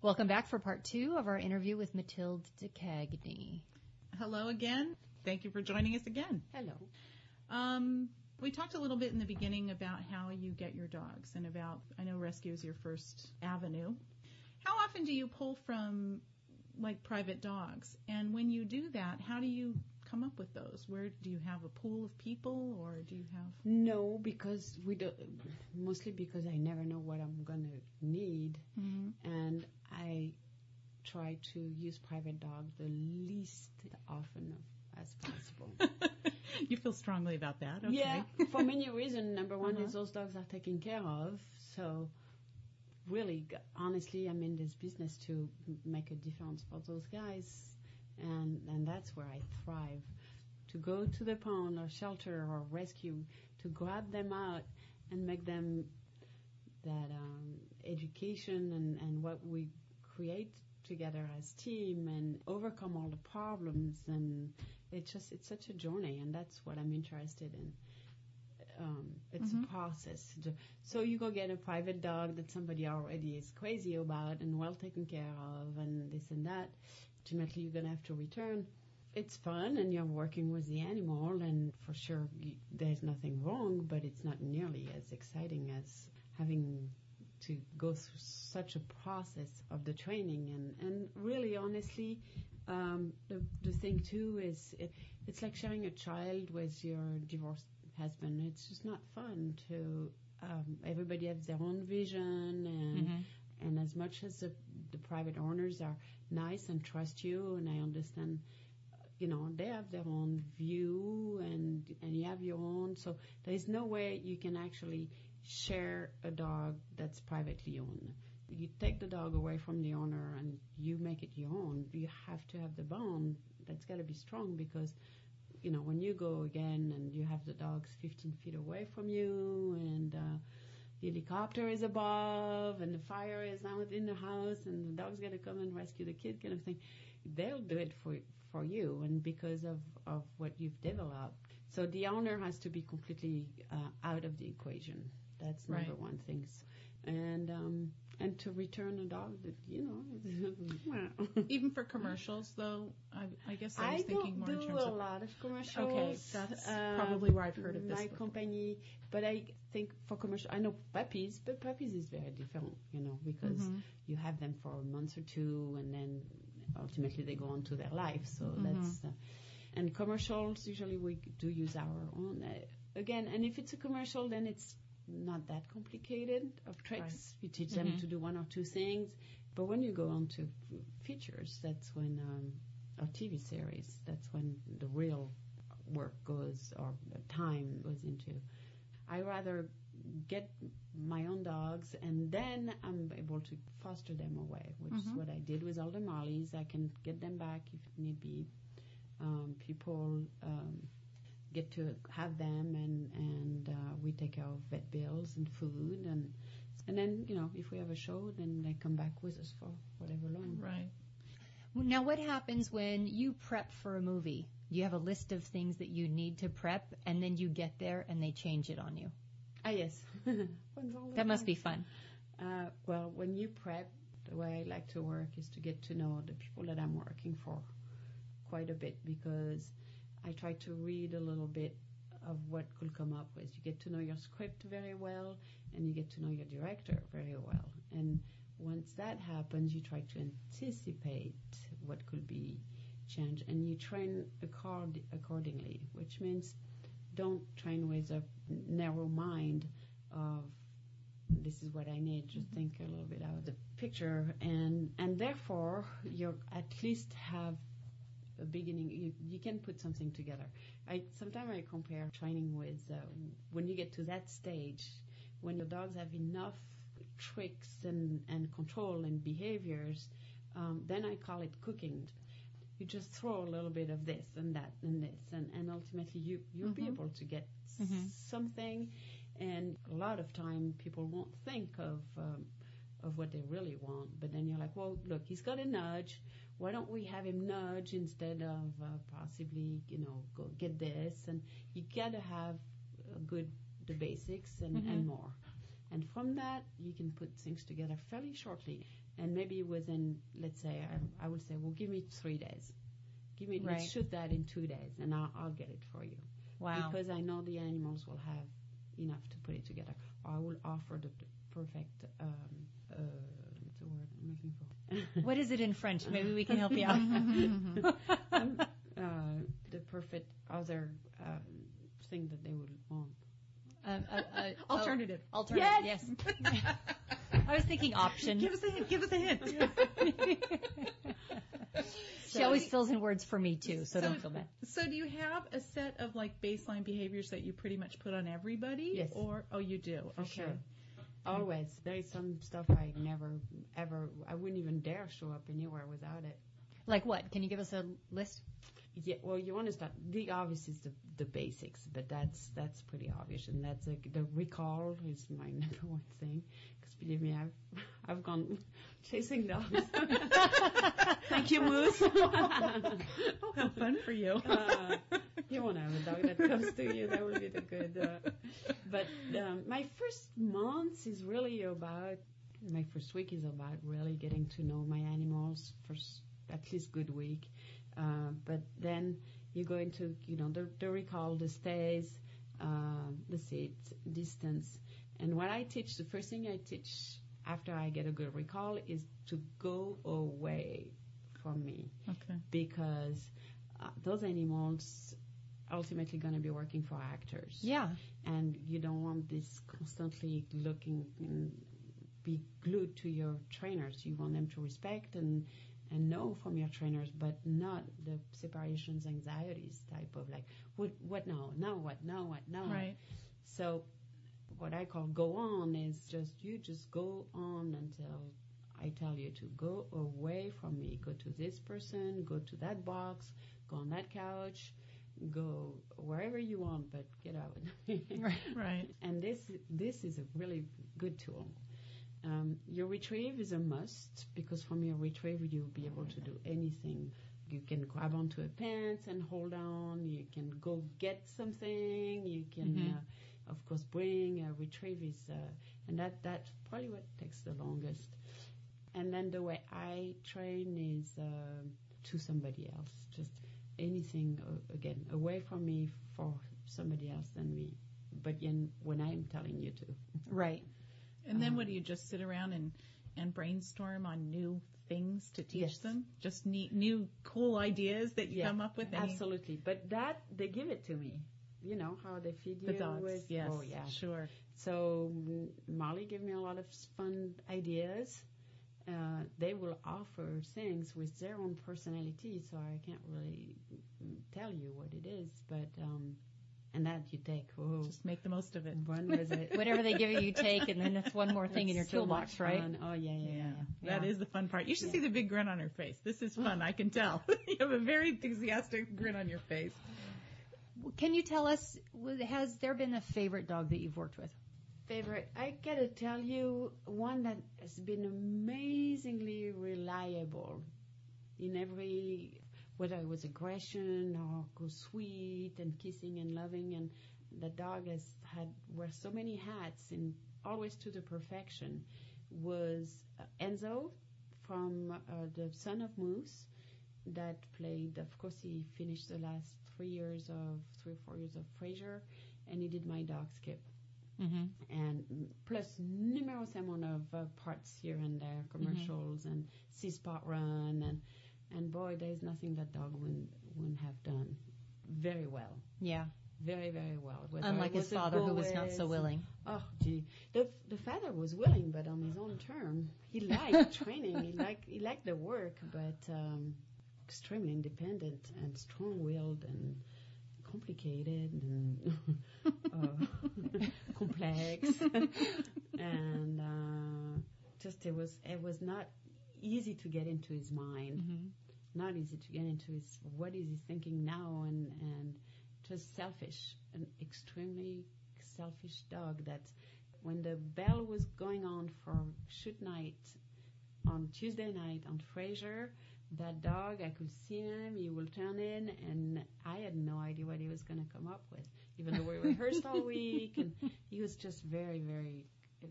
Welcome back for part two of our interview with Mathilde de Cagny. Hello again. Thank you for joining us again. Hello. Um, we talked a little bit in the beginning about how you get your dogs and about, I know rescue is your first avenue. How often do you pull from like private dogs? And when you do that, how do you come up with those? Where do you have a pool of people or do you have? No, because we don't. Mostly because I never know what I'm gonna need, Mm-hmm. and I try to use private dog the least often as possible. you feel strongly about that, okay? Yeah, for many reasons. Number one Uh-huh. is those dogs are taken care of. So, really, honestly, I'm in this business to make a difference for those guys, and and that's where I thrive. To go to the pond or shelter or rescue, to grab them out and make them that um, education and, and what we create together as team and overcome all the problems and it's just it's such a journey and that's what I'm interested in. Um, it's Mhm. a process. So you go get a private dog that somebody already is crazy about and well taken care of and this and that. Ultimately, you're gonna have to return. It's fun and you're working with the animal and for sure you, there's nothing wrong, but it's not nearly as exciting as having to go through such a process of the training. And, and really honestly um, the, the thing too is it, it's like sharing a child with your divorced husband. It's just not fun to um, everybody has their own vision and Mhm. and as much as the, the private owners are nice and trust you and I understand you know they have their own view and and you have your own. So there is no way you can actually share a dog that's privately owned. You take the dog away from the owner and you make it your own. You have to have the bond that's got to be strong because you know when you go again and you have the dogs 15 feet away from you and uh the helicopter is above and the fire is out in the house and the dog's going to come and rescue the kid kind of thing they'll do it for for you and because of of what you've developed. So the owner has to be completely uh, out of the equation that's number Right. one thing and um and to return a dog that you know Even for commercials, though, I, I guess I was I thinking more do in terms a of. lot of commercials. Okay, that's Uh, probably where I've heard of this My before. company, but I think for commercial, I know puppies, but puppies is very different, you know, because Mhm. you have them for a month or two, and then ultimately they go on to their life. So Mhm. that's uh, and commercials usually we do use our own. Uh, again, and if it's a commercial, then it's not that complicated of tricks. You teach them Mhm. to do one or two things, but when you go on to features, that's when um, or TV series, that's when the real work goes or the time goes into. I rather get my own dogs and then I'm able to foster them away, which is Mhm. what I did with all the Marleys. I can get them back if need be. Um, people um, get to have them and and uh, we take care of vet bills and food and and then you know if we have a show then they come back with us for whatever long. Right. Now, what happens when you prep for a movie? You have a list of things that you need to prep, and then you get there and they change it on you. Ah yes, Happens all the That must time. be fun. Uh, well, when you prep, the way I like to work is to get to know the people that I'm working for quite a bit because I try to read a little bit of what could come up with. You get to know your script very well and you get to know your director very well. And once that happens, you try to anticipate what could be changed and you train accord- accordingly, which means don't train with a narrow mind of this is what I need. Just mm-hmm. think a little bit out of the picture, and and therefore you at least have a beginning. You you can put something together. I sometimes I compare training with uh, when you get to that stage when your dogs have enough tricks and and control and behaviors. Um, then I call it cooking. You just throw a little bit of this and that and this, and, and ultimately you you'll be Mhm. able to get Mhm. something and a lot of time people won't think of um, of what they really want but then you're like well look he's got a nudge why don't we have him nudge instead of uh, possibly you know go get this and you gotta have a good the basics and, Mhm. and more and from that you can put things together fairly shortly and maybe within, let's say, I, I would say, well, give me three days. Give me, Right. let's shoot that in two days, and I'll, I'll get it for you Wow. because I know the animals will have enough to put it together. Or I will offer the, the perfect, um, uh, what's the word I'm looking for? What is it in French? Maybe we can help you out. uh, the perfect other uh, thing that they would want. Um, uh, uh, Alternative. Oh, alternative. Yes. I was thinking option. Give us a hint. Give us a hint. she always fills in words for me too, so, So- don't feel bad. So do you have a set of like baseline behaviors that you pretty much put on everybody? Yes. Or oh, you do. For okay. sure. Always. There is some stuff I never, ever, I wouldn't even dare show up anywhere without it. Like what? Can you give us a list? Yeah, well, you want to start. The obvious is the the basics, but that's that's pretty obvious, and that's a, the recall is my number one thing. Because believe me, I've I've gone chasing dogs. Thank you, Moose. Oh, how fun for you. uh, you want to have a dog that comes to you. That would be the good. Uh, but um, my first months is really about. My first week is about really getting to know my animals. First, at least good week. Uh, but then you go into, you know, the, the recall, the stays, uh, the sit, distance. And what I teach, the first thing I teach after I get a good recall is to go away from me Okay. because uh, those animals ultimately going to be working for actors Yeah. and you don't want this constantly looking be glued to your trainers you want them to respect and and know from your trainers but not the separations anxieties type of like what what now now what now what now Right. so what I call go on is just you just go on until I tell you to go away from me. Go to this person, go to that box, go on that couch, go wherever you want, but get out. Right. and this this is a really good tool. Um, your retrieve is a must because from your retrieve you'll be able to do anything. You can grab onto a pants and hold on. You can go get something. You can, Mhm. uh, of course, bring a retrieve is, uh, and that that's probably what takes the longest. And then the way I train is uh, to somebody else, just anything uh, again away from me for somebody else than me. But in, when I'm telling you to, Right. And then Um, what do you just sit around and and brainstorm on new things to teach Yes. them? Just neat, new cool ideas that you Yeah, come up with. Absolutely. But that they give it to me. You know how they feed you. The dogs. with. yes. Oh yeah. Sure. So mm, Molly gave me a lot of fun ideas. Uh, they will offer things with their own personality, so I can't really mm, tell you what it is. But um, and that you take. Oh, Just make the most of it. run with it. Whatever they give you, you take, and then it's one more thing in your It's so toolbox, right? Oh yeah, yeah, yeah. That Yeah. is the fun part. You should Yeah. see the big grin on her face. This is fun. I can tell. you have a very enthusiastic grin on your face. Can you tell us, has there been a favorite dog that you've worked with? favorite. I gotta tell you, one that has been amazingly reliable in every, whether it was aggression or go sweet and kissing and loving, and the dog has had wear so many hats and always to the perfection. Was uh, Enzo from uh, the Son of Moose that played. Of course, he finished the last three years of three or four years of Frasier, and he did my dog Skip Mm-hmm. and plus numerous amount of uh, parts here and there, commercials and see spot run and and boy, there's nothing that dog wouldn't wouldn't have done very well, Yeah. very very well. Whether Unlike his father, who was not so willing. Oh gee, the the father was willing, but on his own term. He liked training, he liked he liked the work, but um, extremely independent and strong-willed and complicated and uh, complex and uh, just it was it was not easy to get into his mind Mm-hmm. not easy to get into his what is he thinking now and and just selfish an extremely selfish dog that when the bell was going on for shoot night on Tuesday night on Frasier that dog I could see him he will turn in and I had no idea what he was going to come up with even though we rehearsed all week and he was just very very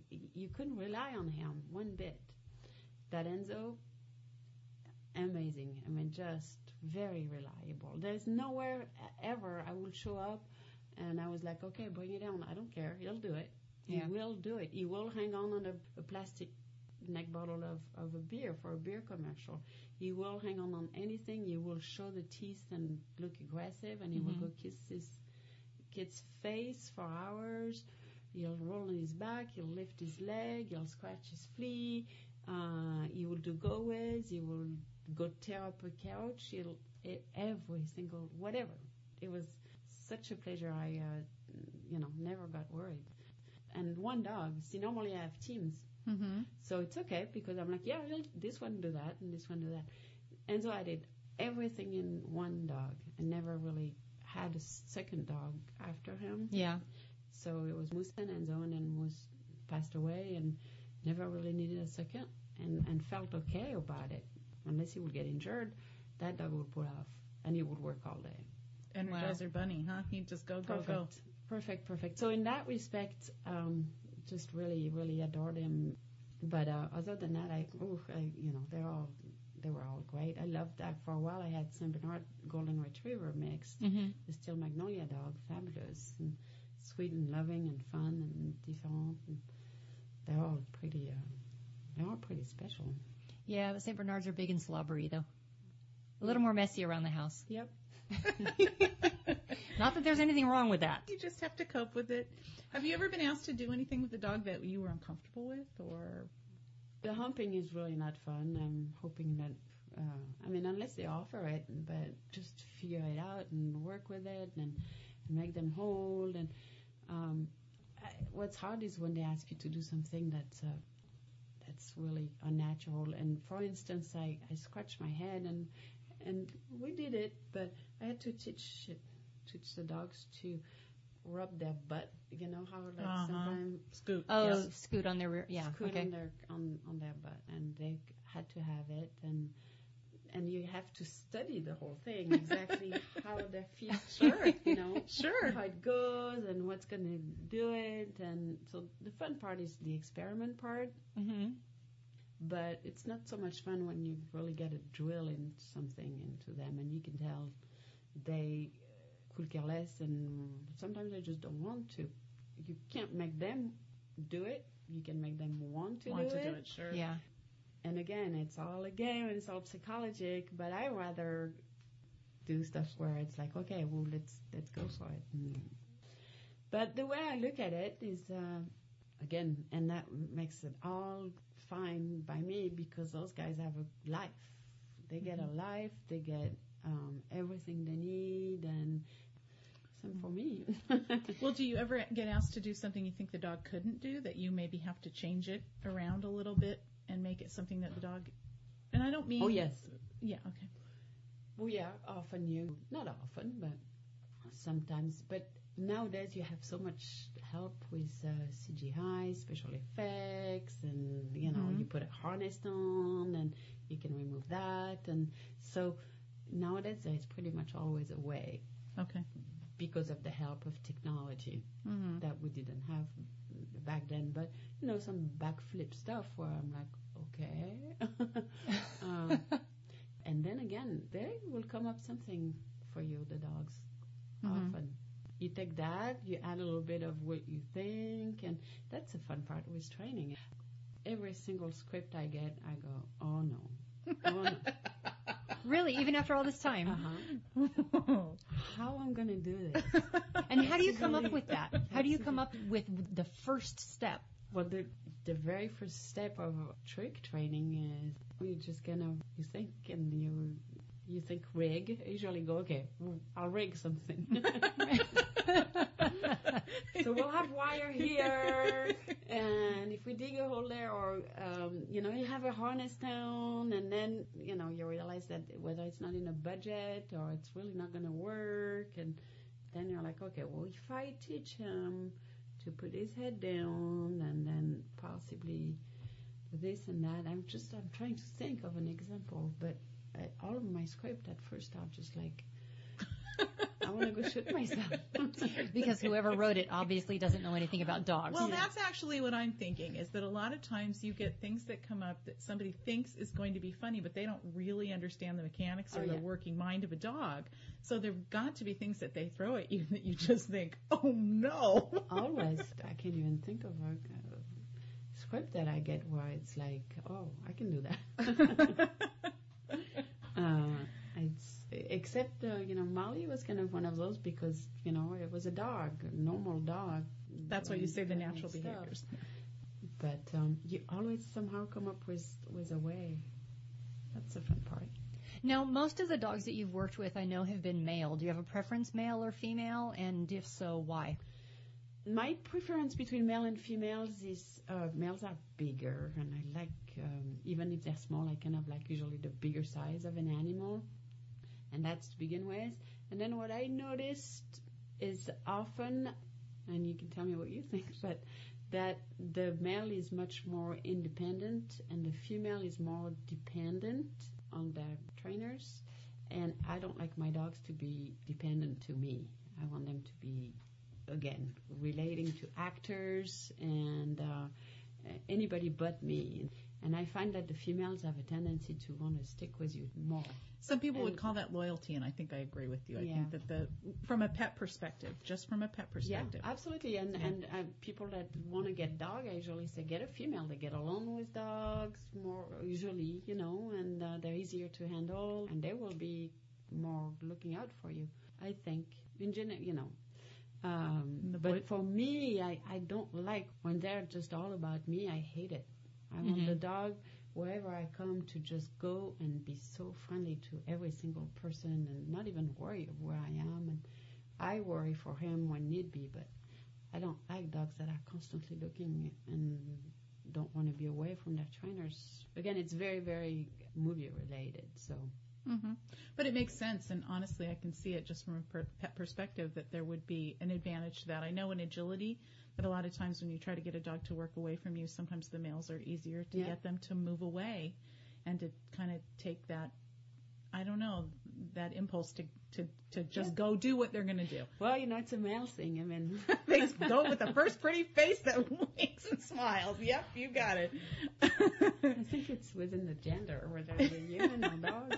you couldn't rely on him one bit that Enzo, amazing. I mean, just very reliable. There's nowhere ever I will show up and I was like, okay, bring it on. I don't care. He'll do it. He Yeah. will do it. He will hang on on a, a plastic neck bottle of, of a beer for a beer commercial. He will hang on on anything. He will show the teeth and look aggressive, and he will Mhm. go kiss his kid's face for hours. He'll roll on his back. He'll lift his leg. He'll scratch his flea. Uh, he will do go with. He will go tear up a couch. He'll e- every single whatever. It was such a pleasure. I, uh, you know, never got worried. And one dog. See, normally I have teams. Mm-hmm. So it's okay because I'm like, yeah, well, this one do that and this one do that. And so I did everything in one dog I never really had a second dog after him. Yeah. So it was Moose and Enzo and then Moose passed away and never really needed a second and, and felt okay about it. Unless he would get injured, that dog would put off and he would work all day. Energizer Bunny, huh? He'd just go, go, Perfect. go. Perfect, perfect. So in that respect, um, just really, really adored him. But uh, other than that, I, ooh, I, you know, they're all, they were all great. I loved that for a while. I had Saint Bernard Golden Retriever mixed, Mm-hmm. the Steel Magnolia dog, fabulous and sweet and loving and fun and different. And they're all pretty, uh, they're pretty special. Yeah, but St. Bernards are big and slobbery, though. A little more messy around the house. Yep. Not that there's anything wrong with that. You just have to cope with it. Have you ever been asked to do anything with the dog that you were uncomfortable with, or The humping is really not fun. I'm hoping that, uh, I mean, unless they offer it, but just figure it out and work with it and, and make them hold. And um, I, what's hard is when they ask you to do something that's uh, that's really unnatural. And for instance, I, I scratched my head and and we did it, but I had to teach it, teach the dogs to rub their butt. You know how like Uh-huh. sometimes scoot? Oh, Yes. scoot on their rear. Yeah. scoot okay. on their on, on their butt, and they had to have it, and and you have to study the whole thing exactly how their feet Sure. you know Sure. how it goes and what's going to do it, and so the fun part is the experiment part, Mm-hmm. But it's not so much fun when you really get a drill in something into them, and you can tell they could care less, and sometimes they just don't want to. You can't make them do it. You can make them want to Want do to it. do it? Sure. Uh, Yeah. And again, it's all a game and it's all psychologic, but I rather do stuff where it's like, okay, well, let's let's go for it. Mm. But the way I look at it is, uh, again, and that makes it all fine by me because those guys have a life. They get a life. They get um, everything they need, and same for me. Well, do you ever get asked to do something you think the dog couldn't do that you maybe have to change it around a little bit and make it something that the dog? And I don't mean. oh yes. Yeah. Okay. Well, yeah, often you, not often, but sometimes. But nowadays you have so much help with uh, CGI, special effects, and you know, Mhm. you put a harness on and you can remove that. And so nowadays there's pretty much always a way Okay. because of the help of technology Mm-hmm. that we didn't have back then. But you know, some backflip stuff where I'm like, okay. um, and then again, there will come up something for you, the dogs. Mhm. Often, you take that, you add a little bit of what you think, and that's the fun part with training. Every single script I get, I go, oh no, oh no. Really, even after all this time. Uh-huh. How I'm gonna do this? And how do you come up with that? How do you come up with the first step? Well, the the very first step of trick training is you just kind of you think and you you think rig. You usually go, okay, I'll rig something. so we'll have wire here, and if we dig a hole there, or um, you know, you have a harness down, and then you know you realize that whether it's not in a budget or it's really not going to work, and then you're like, okay, well, if I teach him to put his head down, and then possibly this and that, I'm just I'm trying to think of an example, but all of my script at first are just like. I want to go shoot myself. because whoever wrote it obviously doesn't know anything about dogs. Well, that's actually what I'm thinking is that a lot of times you get things that come up that somebody thinks is going to be funny, but they don't really understand the mechanics or Oh, the working mind of a dog. So there've got to be things that they throw at you that you just think, oh no. Always, I can't even think of a, a script that I get where it's like, oh, I can do that. uh, it's except uh, you know Molly was kind of one of those because you know it was a dog, a normal dog. That's why you say the and natural stuff. behaviors. But um, you always somehow come up with with a way. That's the fun part. Now, most of the dogs that you've worked with, I know, have been male. Do you have a preference, male or female? And if so, why? My preference between male and females is uh, males are bigger, and I like um, even if they're small, I kind of like usually the bigger size of an animal, and that's to begin with. And then what I noticed is often, and you can tell me what you think, but that the male is much more independent and the female is more dependent on their trainers. And I don't like my dogs to be dependent to me. I want them to be again relating to actors and uh, anybody but me. And I find that the females have a tendency to want to stick with you more. Some people would call that loyalty, and I think I agree with you. I Yeah. think that the from a pet perspective, just from a pet perspective. Yeah, absolutely. And Yeah. and uh, people that want to get dog, I usually say get a female. They get along with dogs more usually, you know, and uh, they're easier to handle, and they will be more looking out for you. I think in general, you know. Um, but for me, I, I don't like when they're just all about me. I hate it. I want Mhm. the dog wherever I come to just go and be so friendly to every single person and not even worry of where I am. And I worry for him when need be, but I don't like dogs that are constantly looking and don't want to be away from their trainers. Again, it's very, very movie related. So hmm But it makes sense, and honestly, I can see it just from a per- pet perspective that there would be an advantage to that. I know in agility that a lot of times when you try to get a dog to work away from you, sometimes the males are easier to Yeah. get them to move away and to kind of take that, I don't know, that impulse to to, to just Yeah. go do what they're going to do. well, you know, it's a male thing. I mean, they go with the first pretty face that winks and smiles. Yep, you got it. I think it's within the gender, whether they're human or dogs.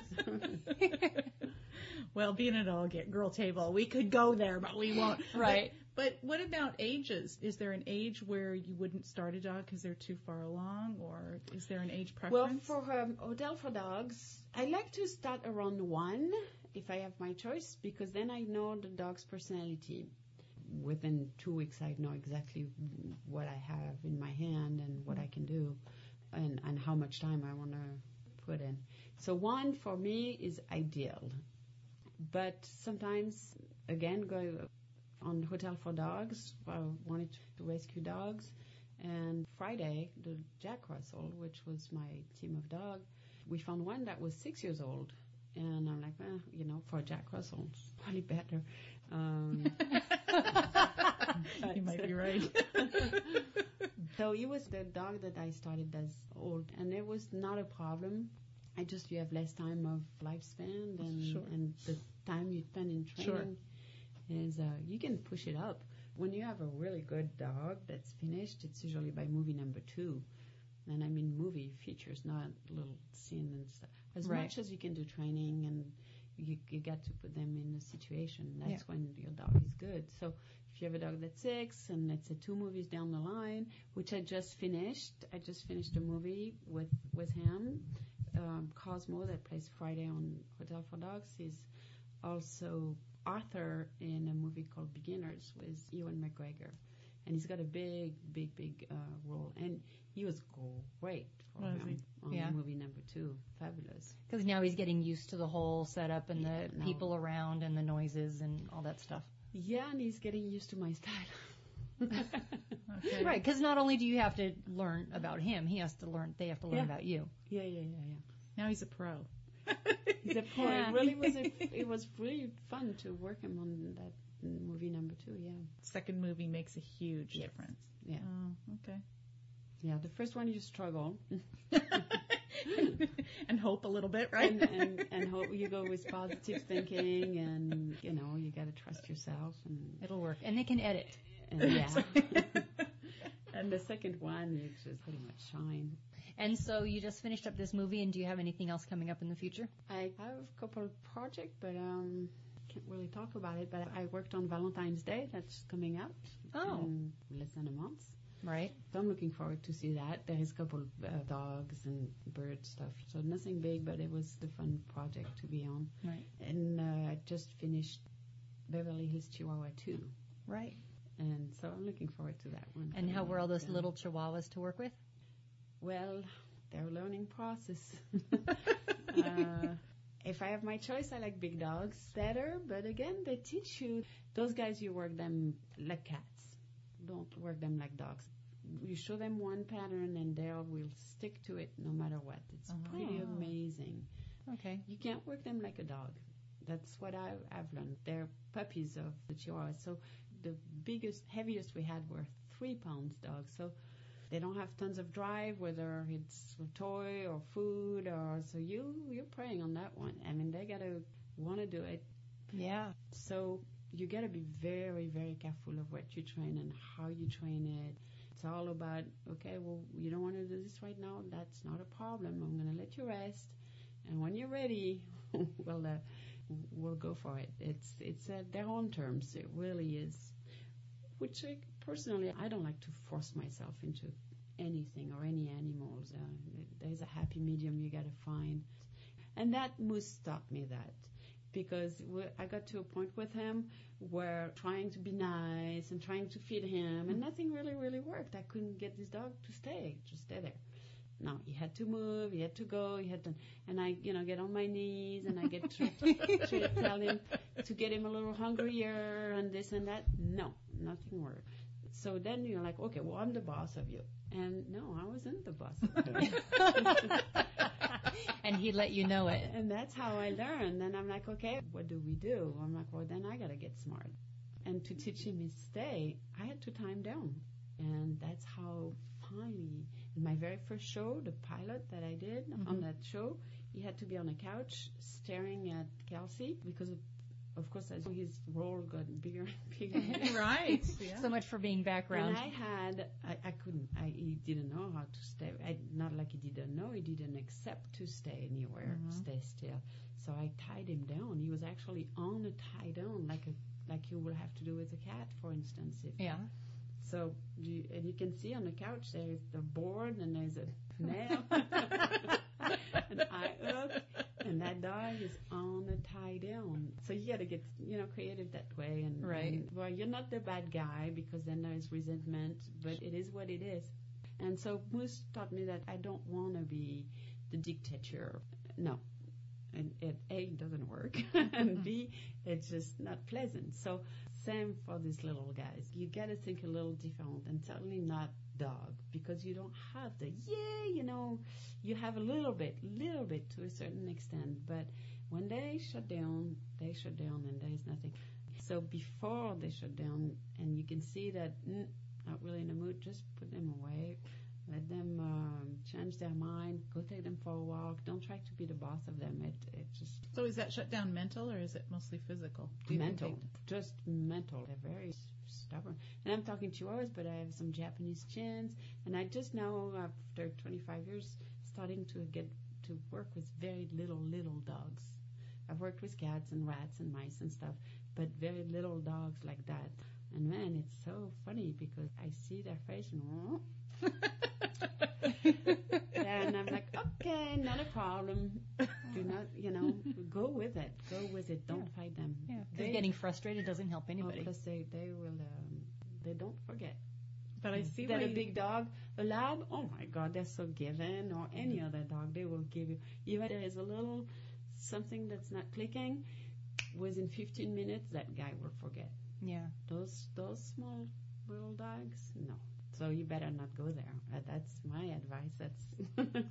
well, being at all get girl table, we could go there, but we won't. Right. But, what about ages? Is there an age where you wouldn't start a dog because they're too far along, or is there an age preference? Well, for um, hotel for dogs, I like to start around one if I have my choice because then I know the dog's personality. Within two weeks, I know exactly what I have in my hand and what I can do, and and how much time I want to put in. So one for me is ideal, but sometimes again going on hotel for dogs, I wanted to rescue dogs. And Friday, the Jack Russell, which was my team of dog, we found one that was six years old. And I'm like, well, you know, for Jack Russell, it's probably better. Um, you might be right. so he was the dog that I started as old, and it was not a problem. I just you have less time of lifespan and Sure. and the time you spend in Sure. Is uh, you can push it up. When you have a really good dog that's finished, it's usually by movie number two. And I mean movie features, not little scene and stuff. As Right. much as you can do training and you, you got to put them in a situation. That's Yeah. when your dog is good. So if you have a dog that's six and let's say two movies down the line, which I just finished, I just finished a movie with with him. Um, Cosmo that plays Friday on Hotel for Dogs is also Arthur in a movie called Beginners with Ewan McGregor, and he's got a big, big, big uh, role, and he was great for Was him he? on Yeah. movie number two. Fabulous. Because now he's getting used to the whole setup and Yeah, the no. people around and the noises and all that stuff. Yeah, and he's getting used to my style. Okay. Right, because not only do you have to learn about him, he has to learn. They have to learn Yeah. about you. Yeah, yeah, yeah, yeah. Now he's a pro. He's a pro. Yeah. It really was. A, it was really fun to work him on that movie number two. Yeah, Second movie makes a huge Yes. difference. Yeah. Oh, okay. yeah. The first one you struggle. and hope a little bit, right? and, and and hope you go with positive thinking, and you know you got to trust yourself, and, It'll work. And they can edit. and yeah. and the second one, it's just pretty much shine. And so you just finished up this movie, and do you have anything else coming up in the future? I have a couple of projects, but um, can't really talk about it. But I worked on Valentine's Day. That's coming up Oh, in less than a month. right. So I'm looking forward to see that. There is a couple of uh, dogs and bird stuff. So nothing big, but it was the fun project to be on. Right. And uh, I just finished Beverly Hills Chihuahua 2. Right. And so I'm looking forward to that one. And how were all those little chihuahuas to work with? Well, they're a learning process. uh, if I have my choice, I like big dogs better. But again, they teach you. Those guys, you work them like cats. Don't work them like dogs. You show them one pattern, and they will stick to it no matter what. It's pretty Oh. amazing. Okay. You can't work them like a dog. That's what I, I've learned. They're puppies of the Chihuahua. So the biggest, heaviest we had were three pounds dogs. So they don't have tons of drive, whether it's a toy or food or so you you're preying on that one. I mean, they gotta want to do it. Yeah. So you gotta be very, very careful of what you train and how you train it. It's all about okay, well, you don't want to do this right now. That's not a problem. I'm gonna let you rest, and when you're ready, well, uh, we'll go for it. It's it's at their own terms. It really is. Which I, personally, I don't like to force myself into anything or any animals. Uh, there's a happy medium you got to find, and that Moose taught me that because I got to a point with him where trying to be nice and trying to feed him, and nothing really, really worked. I couldn't get this dog to stay, just stay there. No, he had to move, he had to go, he had to, and I, you know, get on my knees and I get to, to tell him to get him a little hungrier and this and that. No, nothing worked. So then you're like, okay, well, I'm the boss of you. And no, I wasn't the boss of and he let you know it. And that's how I learned. And I'm like, okay, what do we do? I'm like, well, then I got to get smart. And to teach him his stay, I had to time down. And that's how finally, in my very first show, the pilot that I did on Mhm. that show, he had to be on a couch staring at Kelsey because, of, of course, as his role got bigger and bigger. right. Yeah. So much for being background. And I had, I, I couldn't, I, he didn't know how to stay. I, not like he didn't know, he didn't accept to stay anywhere, Mhm. stay still. So I tied him down. He was actually on a tie down, like a, like you would have to do with a cat, for instance. If, yeah. So you, and you can see on the couch there's the board and there's a nail, an eye hook, and that dog is on a tie down. So you got to get you know creative that way. And, Right. and, well, you're not the bad guy because then there's resentment, but it is what it is. And so Moose taught me that I don't want to be the dictator. No. And it A doesn't work, and B it's just not pleasant. So same for these little guys. You gotta think a little different, and certainly not dog because you don't have the yeah, you know, you have a little bit, little bit to a certain extent, but when they shut down, they shut down, and there is nothing. So before they shut down, and you can see that mm, not really in the mood, just put away. Let them um, change their mind. Go take them for a walk. Don't try to be the boss of them. It it just So is that shut down mental or is it mostly physical? Do you think mental, just mental. They're very stubborn. And I'm talking Chihuahuas, but I have some Japanese chins, and I just now, after 25 years, starting to get to work with very little little dogs. I've worked with cats and rats and mice and stuff, but very little dogs like that. And man, it's so funny because I see their face and and I'm like, okay, not a problem. Do not, you know, go with it. Go with it. Don't fight them. Yeah. They- getting frustrated doesn't help Oh, anybody. plus they, they will, um, they don't forget. But I see that a big dog, a lab, oh my God, they're so given, or any other dog, they will give you, even if there is a little something that's not clicking, within 15 minutes, that guy will forget. yeah. Those, those small little dogs, no. So you better not go there. Uh, That's my advice. That's,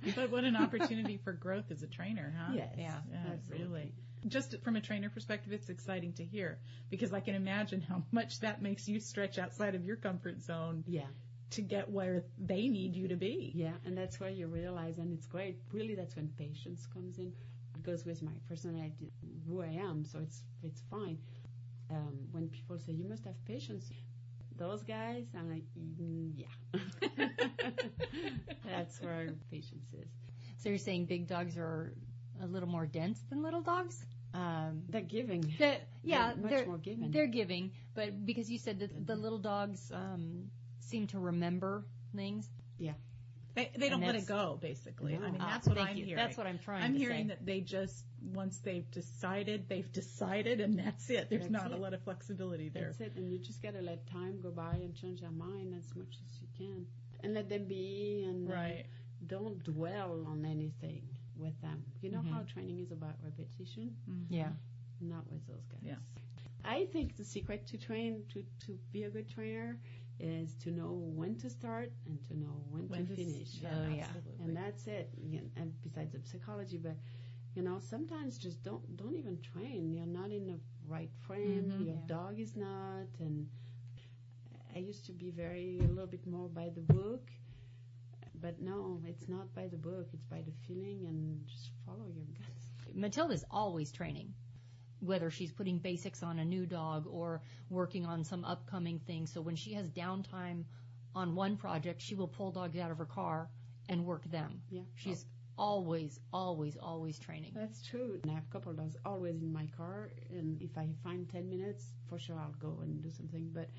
But what an opportunity for growth as a trainer, huh? yes. Yeah, Yeah, really. Just from a trainer perspective, it's exciting to hear because I can imagine how much that makes you stretch outside of your comfort zone Yeah. to get where they need you to be. Yeah, and that's where you realize, and it's great. Really, that's when patience comes in. It goes with my personality, who I am, so it's it's fine. Um, when people say you must have patience, those guys, I'm like, mm, yeah. that's where our patience is. So you're saying big dogs are a little more dense than little dogs? Um, They're giving. the- yeah, They're much they're more giving. they're giving, but because you said that the little dogs um, seem to remember things. They, they don't let it go, basically. I mean, Ah, that's what thank I'm you. hearing. That's what I'm trying I'm to hearing say. that they just once they've decided, they've decided, and that's it. There's That's not a lot of flexibility there. That's it, and you just gotta let time go by and change their mind as much as you can, and let them be, and uh, Right. don't dwell on anything with them. You know Mhm. how training is about repetition, Yeah. not with those guys. Yeah. I think the secret to train to to be a good trainer is to know when to start and to know when, When to to s- finish. Oh, yeah. absolutely. and that's it. And besides the psychology, but you know, sometimes just don't don't even train. You're not in the right frame. Mhm. Your Yeah. dog is not. And I used to be very a little bit more by the book, but no, it's not by the book. It's by the feeling and just follow your guts. Matilda's always training, whether she's putting basics on a new dog or working on some upcoming thing. So when she has downtime on one project, she will pull dogs out of her car and work them. Yeah. She's always, always, always training. That's true. And I have a couple of dogs always in my car, and if I find 10 minutes, for sure I'll go and do something. But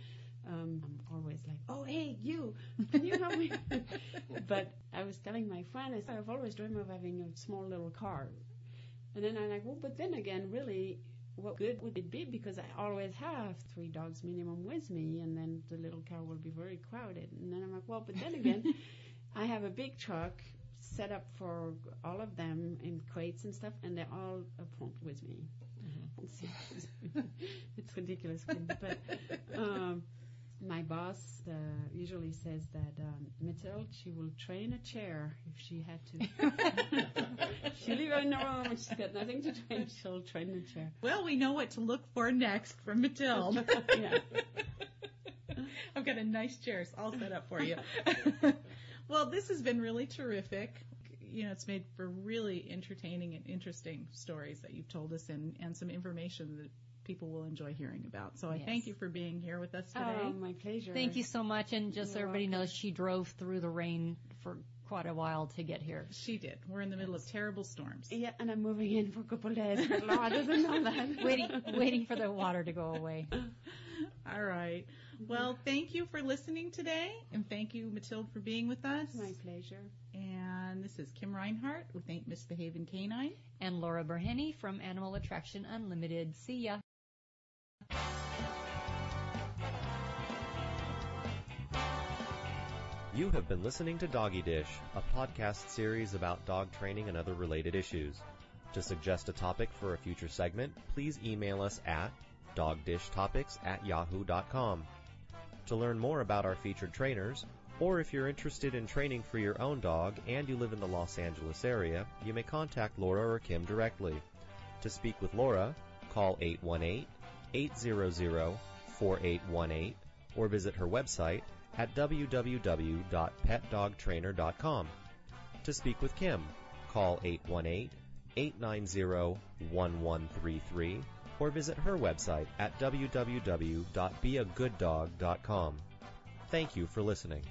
um, I'm always like, oh, hey, you, can you help me? but I was telling my friend, I said, I've always dreamed of having a small little car. And then I'm like, well, but then again, really, what good would it be? Because I always have three dogs minimum with me, and then the little car will be very crowded. And then I'm like, well, but then again, I have a big truck set up for all of them in crates and stuff, and they're all up front with me. It's, it's ridiculous, but um, my boss uh, usually says that um, Mathilde, she will train a chair if she had to. she'll leave her in the room and she's got nothing to train. She'll train the chair. Well, we know what to look for next from Mathilde. Yeah. I've got a nice chair all set up for you. well, this has been really terrific. You know, it's made for really entertaining and interesting stories that you've told us and, and some information that people will enjoy hearing about. So I Yes. thank you for being here with us today. Oh, my pleasure. Thank you so much. And just so You're everybody welcome. knows, she drove through the rain for quite a while to get here. She did. We're in the middle of terrible storms. Yeah, and I'm moving in for a couple of days. But Laura doesn't know that. waiting, waiting for the water to go away. All right. Well, thank you for listening today, and thank you, Mathilde, for being with us. My pleasure. And this is Kim Reinhart with Ain't Misbehaving Canine. And Laura Berhenny from Animal Attraction Unlimited. See ya. You have been listening to Doggy Dish, a podcast series about dog training and other related issues. To suggest a topic for a future segment, please email us at dogdishtopics at yahoo.com. To learn more about our featured trainers, or if you're interested in training for your own dog and you live in the Los Angeles area, you may contact Laura or Kim directly. To speak with Laura, call 818-800-4818 or visit her website at www.petdogtrainer.com. To speak with Kim, call 818-890-1133 or visit her website at www.beagooddog.com. Thank you for listening.